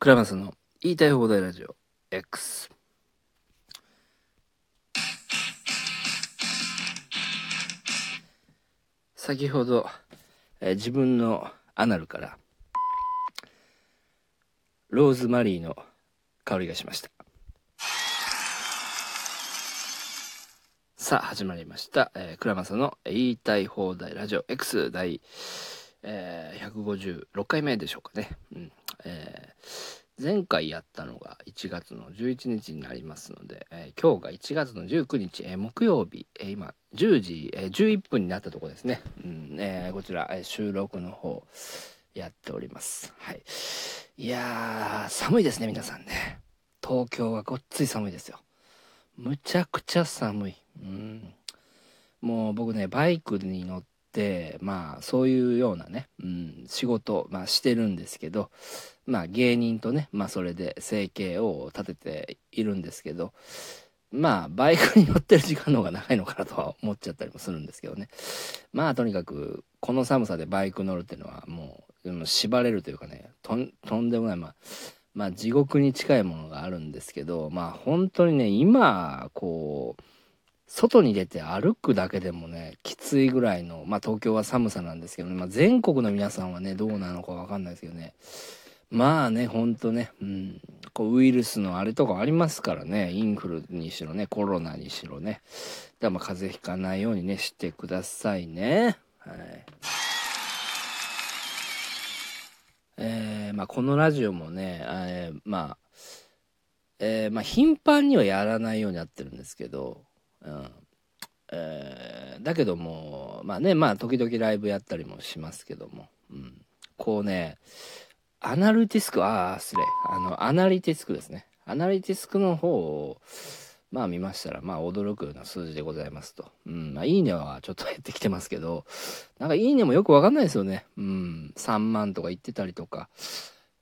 クラマサの言いたい放題ラジオ X 先ほど、えー自分のアナルからローズマリーの香りがしました。さあ始まりました、えー、クラマサの言いたい放題ラジオ X 第、えー156回目でしょうかね、うん。えー前回やったのが1月の11日になりますので、えー今日が1月の19日、えー木曜日、えー今10時、えー11分になったところですね、うん。えーこちら、えー収録の方やっております。はい。いや寒いですね皆さんね。東京はごっつい寒いですよ。むちゃくちゃ寒い。うん。もう僕ねバイクに乗ってまあそういうようなね、うん、仕事、まあ、してるんですけどまあ芸人とね、まあそれで生計を立てているんですけど、まあバイクに乗ってる時間の方が長いのかなとは思っちゃったりもするんですけどね。まあとにかく、この寒さでバイク乗るっていうのはもう、縛れるというかね、とんとんでもない、まあ、まあ地獄に近いものがあるんですけど、まあ本当にね、今、こう、外に出て歩くだけでもね、きついぐらいの、まあ東京は寒さなんですけどね、まあ全国の皆さんはね、どうなのかわかんないですけどね、まあね、ほんとね、うん、こうウイルスのあれとかありますからね、インフルにしろね、コロナにしろね。ではまあ風邪ひかないようにね、してくださいね。はい。えー、まあこのラジオもね、えーまあ、えーまあ頻繁にはやらないようになってるんですけど、うん。えーだけども、まあね、まあ時々ライブやったりもしますけども、うん。こうね、アナルティスク、ああ、失礼。あの、アナリティスクですね。アナリティスクの方を、まあ見ましたら、まあ驚くような数字でございますと。うん。まあいいねはちょっと減ってきてますけど、なんかいいねもよくわかんないですよね。うん。3万とか言ってたりとか、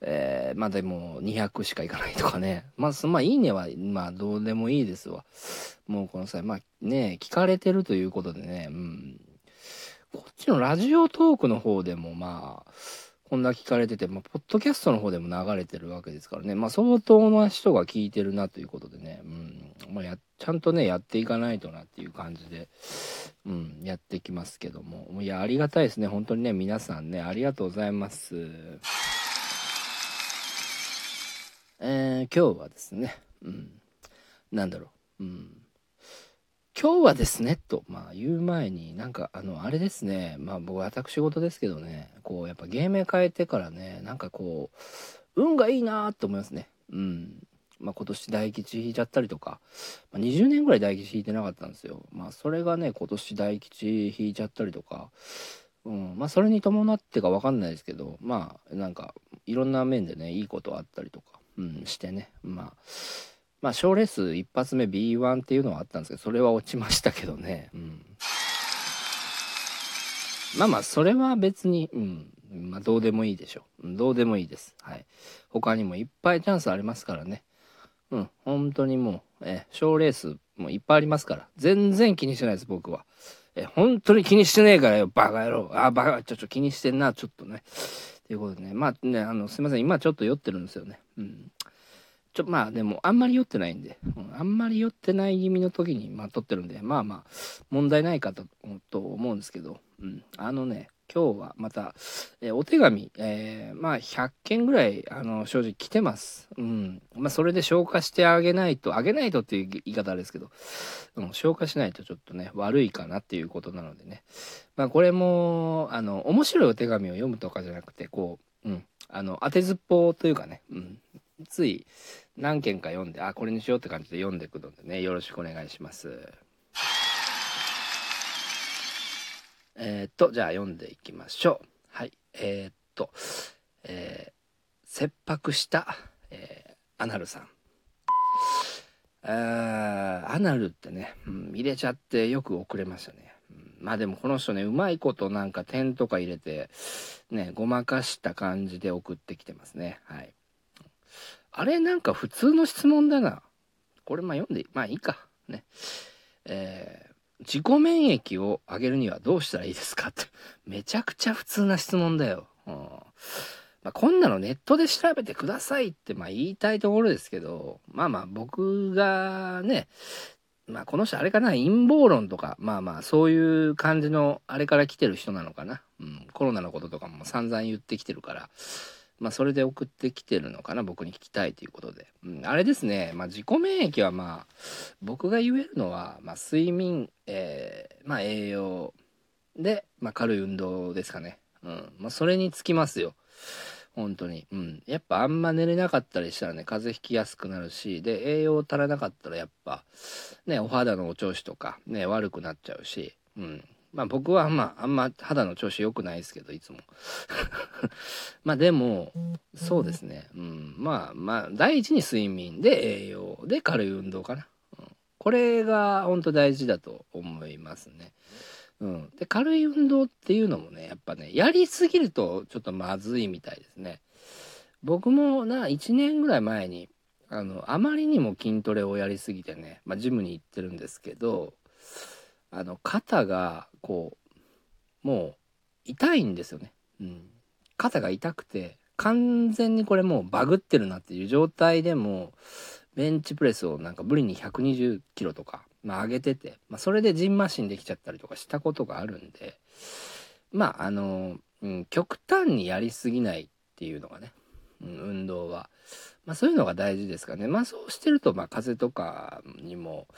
え、まあでも200しかいかないとかね。まあ、まあいいねは、まあどうでもいいですわ。もうこの際、まあね、聞かれてるということでね、うん。こっちのラジオトークの方でもまあ、こんな聞かれてて、まあ、ポッドキャストの方でも流れてるわけですからね、まあ、相当な人が聞いてるなということでね、うん、まあ、や、ちゃんとね、やっていかないとなっていう感じで、うん、やってきますけども、いや、ありがたいですね、本当にね、皆さんね、ありがとうございます。えー、今日はですね、うん、なんだろう、うん、今日はですね、と、まあ言う前に、なんかあの、あれですね、まあ僕私事ですけどね、こうやっぱ芸名変えてからね、なんかこう、運がいいなーって思いますね。うん。まあ今年大吉引いちゃったりとか、まあ、20年ぐらい大吉引いてなかったんですよ。まあそれがね、今年大吉引いちゃったりとか、うん、まあそれに伴ってかわかんないですけど、まあなんかいろんな面でね、いいことあったりとか、うん、してね、まあ、まあ、賞レース一発目 B1 っていうのはあったんですけど、それは落ちましたけどね。うん。まあまあ、それは別に、うん。まあ、どうでもいいでしょう。どうでもいいです。はい。他にもいっぱいチャンスありますからね。うん。本当にもう、え、賞レースもいっぱいありますから。全然気にしてないです、僕は。え、本当に気にしてねえからよ、バカ野郎。あ、バカ、ちょ、ちょ、気にしてんな、ちょっとね。ということでね。まあね、あの、すいません。今ちょっと酔ってるんですよね。うん。ちょ、まあでも、あんまり酔ってないんで、うんあんまり酔ってない気味の時に、まあ撮ってるんで、まあまあ、問題ないかとと思うんですけど、うん。あのね、今日はまた、えーお手紙、えーまあ100件ぐらい、あの、正直来てます。うん。まあそれで消化してあげないと、あげないとっていう言い方あれですけど、うん、消化しないとちょっとね、悪いかなっていうことなのでね。まあこれも、あの、面白いお手紙を読むとかじゃなくて、こう、うん。あの、当てずっぽうというかね、うん。つい何件か読んで、あ、これにしようって感じで読んでいくのでね、よろしくお願いします。えーっと、じゃあ読んでいきましょう。はい。えーっと、えー、切迫した、えーアナルさん。あアナルってね、うん、入れちゃってよく遅れましたね。うんまあでもこの人ね、うまいことなんか点とか入れて、ね、ごまかした感じで送ってきてますね。はい。あれなんか普通の質問だな。これまあ読んで、まあいいか。ね。えー自己免疫を上げるにはどうしたらいいですか？って。めちゃくちゃ普通な質問だよ。うんまあ、こんなのネットで調べてくださいってまあ言いたいところですけど、まあまあ僕がね、まあこの人あれかな、陰謀論とか、まあまあそういう感じのあれから来てる人なのかな？うん、コロナのこととかも散々言ってきてるから、まあそれで送ってきてるのかな、僕に聞きたいということで。うん、あれですね、まあ自己免疫はまあ、僕が言えるのは、まあ睡眠、えー、まあ栄養で、まあ軽い運動ですかね。うん、まあそれにつきますよ。本当に。うん。やっぱあんま寝れなかったりしたらね、風邪ひきやすくなるし、で、栄養足らなかったらやっぱ、ね、お肌のお調子とか、ね、悪くなっちゃうし、うん。まあ僕はまあ、あんま肌の調子良くないですけど、いつも。まあでも、そうですね。うん。まあまあ、第一に睡眠で栄養で軽い運動かな。うん、これが本当大事だと思いますね。うん。で、軽い運動っていうのもね、やっぱね、やりすぎるとちょっとまずいみたいですね。僕もな、1年ぐらい前に、あの、あまりにも筋トレをやりすぎてね、まあ、ジムに行ってるんですけど、あの、肩が、こう、もう、痛いんですよね。うん。肩が痛くて、完全にこれもうバグってるなっていう状態でも、ベンチプレスをなんか無理に120キロとかまあ、上げてて、まあ、それでジンマシンできちゃったりとかしたことがあるんで、まあ、あの、うん、極端にやりすぎないっていうのがね、うん、運動は。まあ、そういうのが大事ですかね。まあ、そうしてると、まあ、風邪とかにも、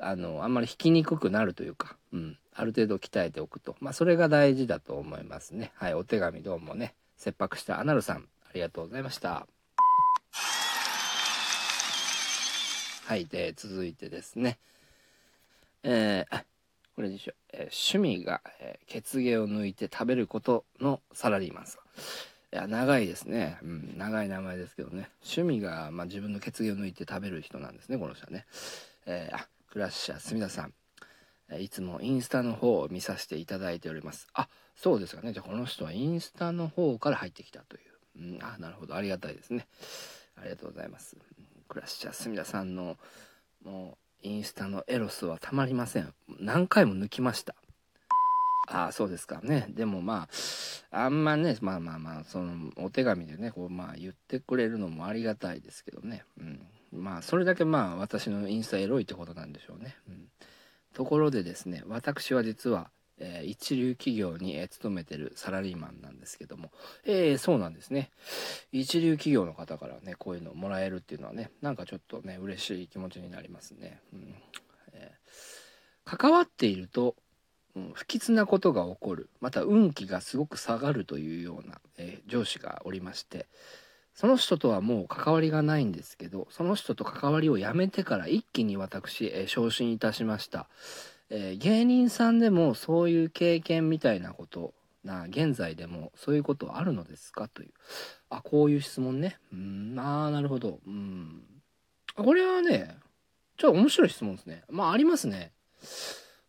あの、あんまり引きにくくなるというか、うん、ある程度鍛えておくと。まあ、それが大事だと思いますね。はい、お手紙どうもね、切迫したアナルさん、ありがとうございました。はい、で、続いてですね。えー、これでしょ、えー、趣味が、えー、血毛を抜いて食べることのサラリーマンさん。いや、長いですね。うん、長い名前ですけどね。趣味が、まあ、自分の血毛を抜いて食べる人なんですね、この人はね。えー、あ、クラッシャー、すみださん。えいつもインスタの方を見させていただいております。あ、そうですかね。じゃあこの人はインスタの方から入ってきたという。うん、あ、なるほど。ありがたいですね。ありがとうございます。クラッシャー、すみださんの、もう、インスタのエロスはたまりません。何回も抜きました。ああ、そうですかね。でもまあ、あんまね、まあまあまあ、その、お手紙でね、こう、まあ言ってくれるのもありがたいですけどね。うん。まあ、それだけまあ、私のインスタエロいってことなんでしょうね。うん。ところでですね、私は実は、えー、一流企業に、えー、勤めてるサラリーマンなんですけども、えー、そうなんですね。一流企業の方からね、こういうのをもらえるっていうのはね、なんかちょっとね、嬉しい気持ちになりますね。うんえー、関わっていると、うん、不吉なことが起こる、また運気がすごく下がるというような、え上司がおりまして、その人とはもう関わりがないんですけど、その人と関わりをやめてから一気に私、え昇進いたしました。えー、芸人さんでもそういう経験みたいなことな現在でもそういうことあるのですか？という。あこういう質問ね。うんああなるほど。うん。これはねちょっと面白い質問ですね。まあありますね。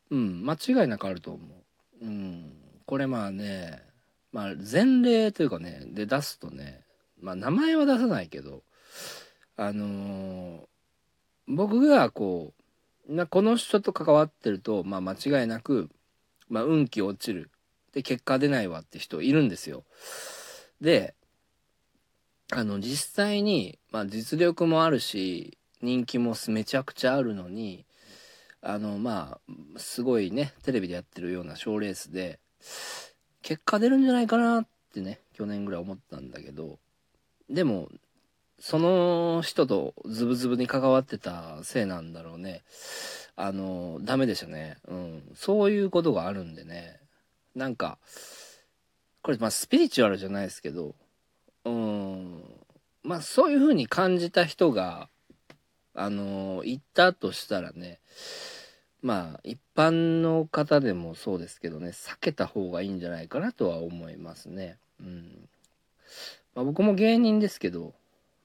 うん間違いなくあると思う。うんこれまあねまあ前例というかねで出すとねまあ名前は出さないけどあのー、僕がこうなこの人と関わってると、まあ、間違いなく、まあ、運気落ちるで結果出ないわって人いるんですよ。であの実際に、まあ、実力もあるし人気もめちゃくちゃあるのにあのまあすごいねテレビでやってるような賞ーレースで結果出るんじゃないかなってね去年ぐらい思ったんだけどでもその人とズブズブに関わってたせいなんだろうね。あの、ダメでしたね。うん。そういうことがあるんでね。なんか、これ、まあ、スピリチュアルじゃないですけど、うん。まあ、そういう風に感じた人が、あの、言ったとしたらね、まあ、一般の方でもそうですけどね、避けた方がいいんじゃないかなとは思いますね。うん。まあ、僕も芸人ですけど、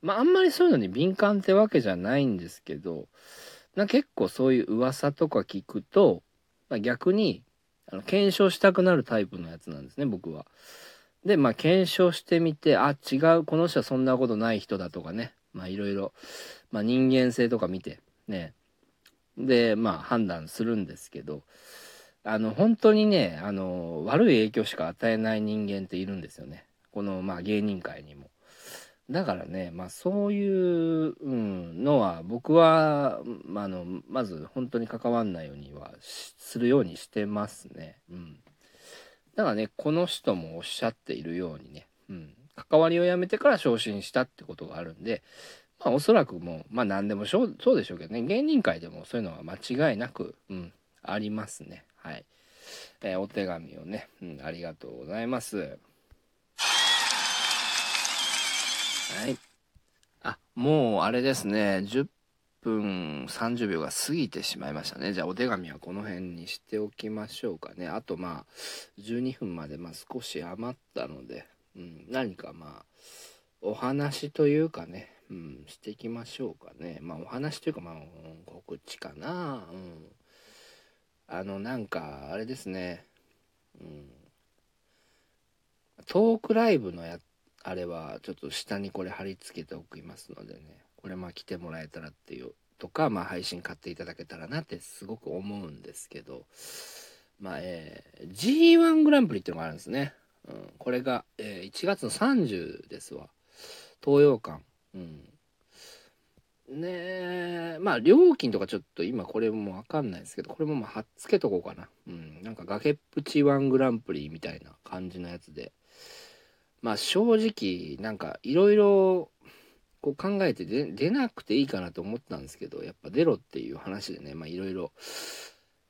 まああんまりそういうのに敏感ってわけじゃないんですけど、な結構そういう噂とか聞くと、まあ、逆にあの検証したくなるタイプのやつなんですね、僕は。で、まあ検証してみて、あ、違う、この人はそんなことない人だとかね、まあいろいろ、まあ人間性とか見て、ね、で、まあ判断するんですけど、あの、本当にね、あの、悪い影響しか与えない人間っているんですよね。この、まあ、芸人界にも。だからね、まあ、そういう、うん、のは、僕は、まあの、まず、本当に関わんないようにはするようにしてますね。うん。だからね、この人もおっしゃっているようにね、うん、関わりをやめてから昇進したってことがあるんで、まあ、おそらくもう、まあ、何でもそうでしょうけどね、芸人界でもそういうのは間違いなく、うん、ありますね。はい。えー、お手紙をね、うん、ありがとうございます。はい。あ、もうあれですね、10分30秒が過ぎてしまいましたね。じゃあお手紙はこの辺にしておきましょうかね。あとまあ、12分までまあ少し余ったので、うん、何かまあ、お話というかね、うん、していきましょうかね。まあお話というかまあ、告知かな。うん。あの、なんか、あれですね。うん。トークライブのや、あれは、ちょっと下にこれ貼り付けておきますのでね。これまあ来てもらえたらっていう、とか、まあ配信買っていただけたらなってすごく思うんですけど、まあ、えー、G1 グランプリっていうのがあるんですね。うん。これが、えー、1月の30ですわ。東洋館。うん。ねえ、まあ料金とかちょっと今これもわかんないですけど、これもまあ貼っつけとこうかな。うん。なんか崖っぷちワングランプリみたいな感じのやつで。まあ正直、なんかいろいろこう考えて出なくていいかなと思ったんですけど、やっぱ出ろっていう話でね、まあいろいろ、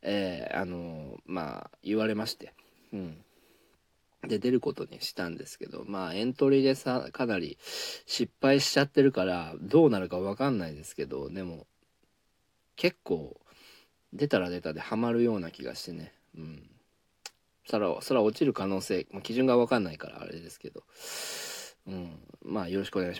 えー、あのまあ言われまして。うん。で出ることにしたんですけど、まあエントリーでさ、かなり失敗しちゃってるから、どうなるかわかんないですけど、でも、結構、出たら出たでハマるような気がしてね。うん。空、落ちる可能性、まあ、基準がわかんないからあれですけど、うん。まあよろしくお願いします。